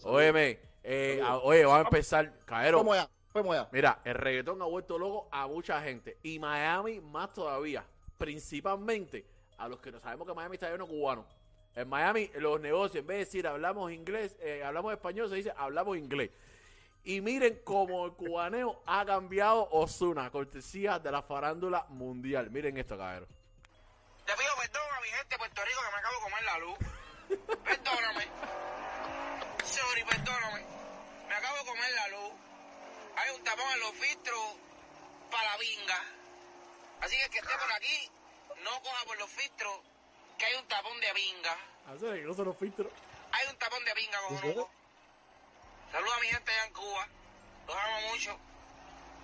saludos. saludos. Óyeme, eh, Saludos. a- oye, vamos a empezar. Caero, Fuimos allá, fuimos allá. mira, el reggaetón ha vuelto loco a mucha gente. Y Miami más todavía. Principalmente a los que no sabemos que Miami está lleno de cubanos. En Miami, los negocios, en vez de decir hablamos inglés, eh, hablamos español, se dice hablamos inglés. Y miren cómo el cubaneo ha cambiado Osuna, cortesía de la farándula mundial. Miren esto, cabrón. Te pido perdón a mi gente de Puerto Rico que me acabo de comer la luz. Perdóname. Sorry, perdóname. Me acabo de comer la luz. Hay un tapón en los filtros para la vinga. Así que el que esté por aquí, no coja por los filtros que hay un tapón de vinga. Hacer que no se los filtros. Hay un tapón de vinga, cojonuco. Saludos a mi gente allá en Cuba. Los amo mucho.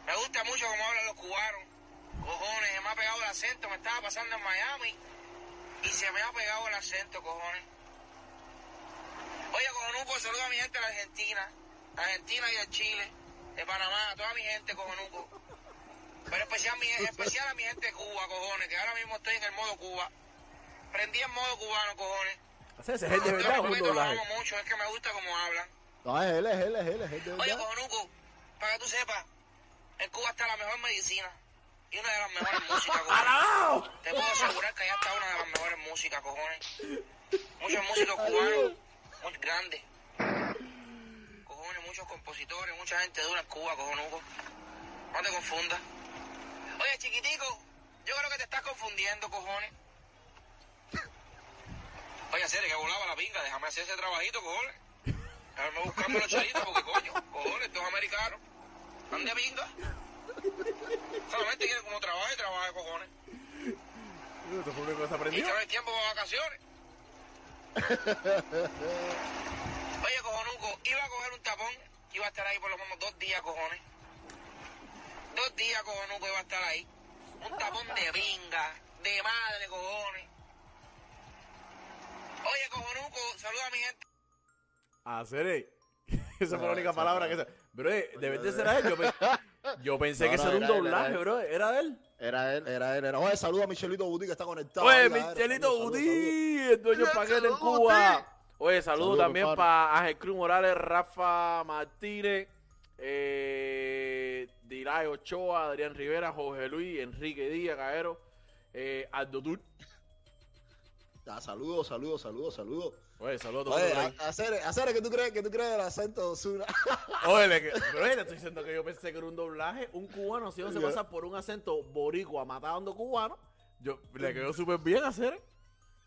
Me gusta mucho cómo hablan los cubanos. Cojones, se me ha pegado el acento. Me estaba pasando en Miami y se me ha pegado el acento, cojones. Oye, cojonuco, saludos a mi gente de la Argentina. Argentina y de Chile, de Panamá, a toda mi gente, cojonuco. Pero especial, mi, especial a mi gente de Cuba, cojones, que ahora mismo estoy en el modo Cuba. Prendí en modo cubano, cojones. Hacer ese es de verdad Yo o doblaje. amo mucho, es que me gusta cómo hablan. No, es él, es él, es él, es él, de Oye. Cojonuco, para que tú sepas, en Cuba está la mejor medicina y una de las mejores músicas, cojones. Te puedo asegurar que allá está una de las mejores músicas, cojones. Muchos músicos cubanos, muy grandes. Cojones, muchos compositores, mucha gente dura en Cuba, cojonuco. No te confundas. Oye, chiquitico, yo creo que te estás confundiendo, cojones. Oye, serio, que volaba la pinga, déjame hacer ese trabajito, cojones. Déjame buscarme los charitos porque, coño, cojones, estos americanos. ¿Están de pinga? Solamente quieren como trabaje, trabaje, cojones. Y no hay tiempo para vacaciones. Oye, cojonuco, iba a coger un tapón, iba a estar ahí por lo menos dos días, cojones. Dos días, cojonuco, iba a estar ahí. Un tapón de vinga, de madre, cojones. Oye, cojonuco, saluda a mi gente. Hacer eh. Esa fue la No, única palabra que se. Bro, eh, debe de ser a él. Yo, pe- yo pensé No, que no, eso era un era doblaje, bro. ¿Era de él? Era él, era él, era Oye, saludo a Michelito Buti que está conectado. Oye. Michelito Udí, el dueño paquete en Cuba. Oye, saludos Saludos, también para Ángel Cruz Morales, Rafa Martínez, eh, Diray Ochoa, Adrián Rivera, Jorge Luis, Enrique Díaz, Caero, eh, Aldo Tur. Ah, saludos, saludos, saludos, saludos. Oye, saludos a todos. Hacer, hacer que tú crees que tú crees del acento de Ozuna. Oye, le, que- pero te estoy diciendo que yo pensé que era un doblaje. Un cubano, si no se pasa por un acento boricua matando cubano, yo le quedó súper bien hacer.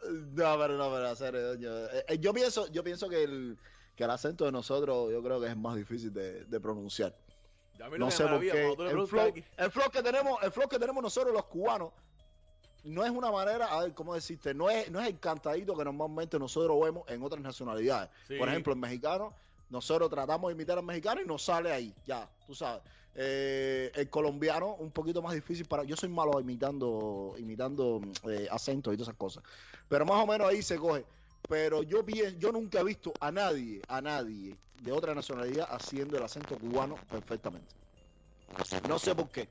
No, pero no, pero hacer, doño. Eh, eh, yo pienso, yo pienso que el, que el acento de nosotros, yo creo que es más difícil de, de pronunciar. Ya No sé por qué. El flow, el flow que tenemos, el flow que tenemos nosotros los cubanos, no es una manera, a ver, ¿cómo decirte? No es, no es el cantadito que normalmente nosotros vemos en otras nacionalidades. Sí. Por ejemplo, el mexicano, nosotros tratamos de imitar al mexicano y nos sale ahí, ya, tú sabes. Eh, el colombiano, un poquito más difícil para. Yo soy malo imitando, imitando eh, acentos y todas esas cosas. Pero más o menos ahí se coge. Pero yo yo nunca he visto a nadie, a nadie de otra nacionalidad haciendo el acento cubano perfectamente. No sé por qué.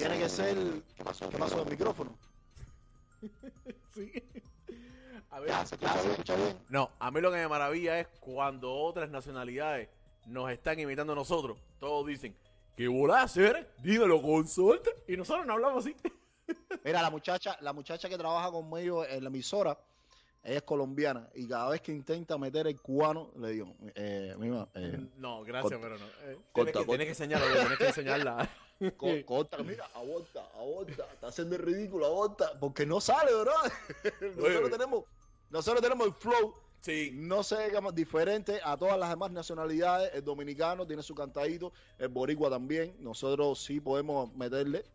Tiene que ser. ¿Qué pasó? ¿Qué pasó del micrófono? sí. A ver, Ya, se escucha bien, escucha bien. No, a mí lo que me maravilla es cuando otras nacionalidades nos están imitando a nosotros. Todos dicen, ¿qué volá hacer? Dímelo con suerte. Y nosotros no hablamos así. Mira, la muchacha, la muchacha que trabaja conmigo en la emisora, ella es colombiana y cada vez que intenta meter el cubano, le digo, eh, eh, No, gracias, corta. pero no. Eh, Corta, tienes, que, tienes que tienes que enseñarla. co- corta, mira, aborta, aborta, está haciendo el ridículo, aborta, porque no sale, ¿verdad? nosotros tenemos, nosotros tenemos el flow, Sí, no sé, digamos, diferente a todas las demás nacionalidades, el dominicano tiene su cantadito, el boricua también, nosotros sí podemos meterle,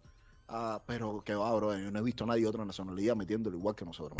ah, pero que va, bro, yo no he visto a nadie de otra nacionalidad metiéndolo igual que nosotros.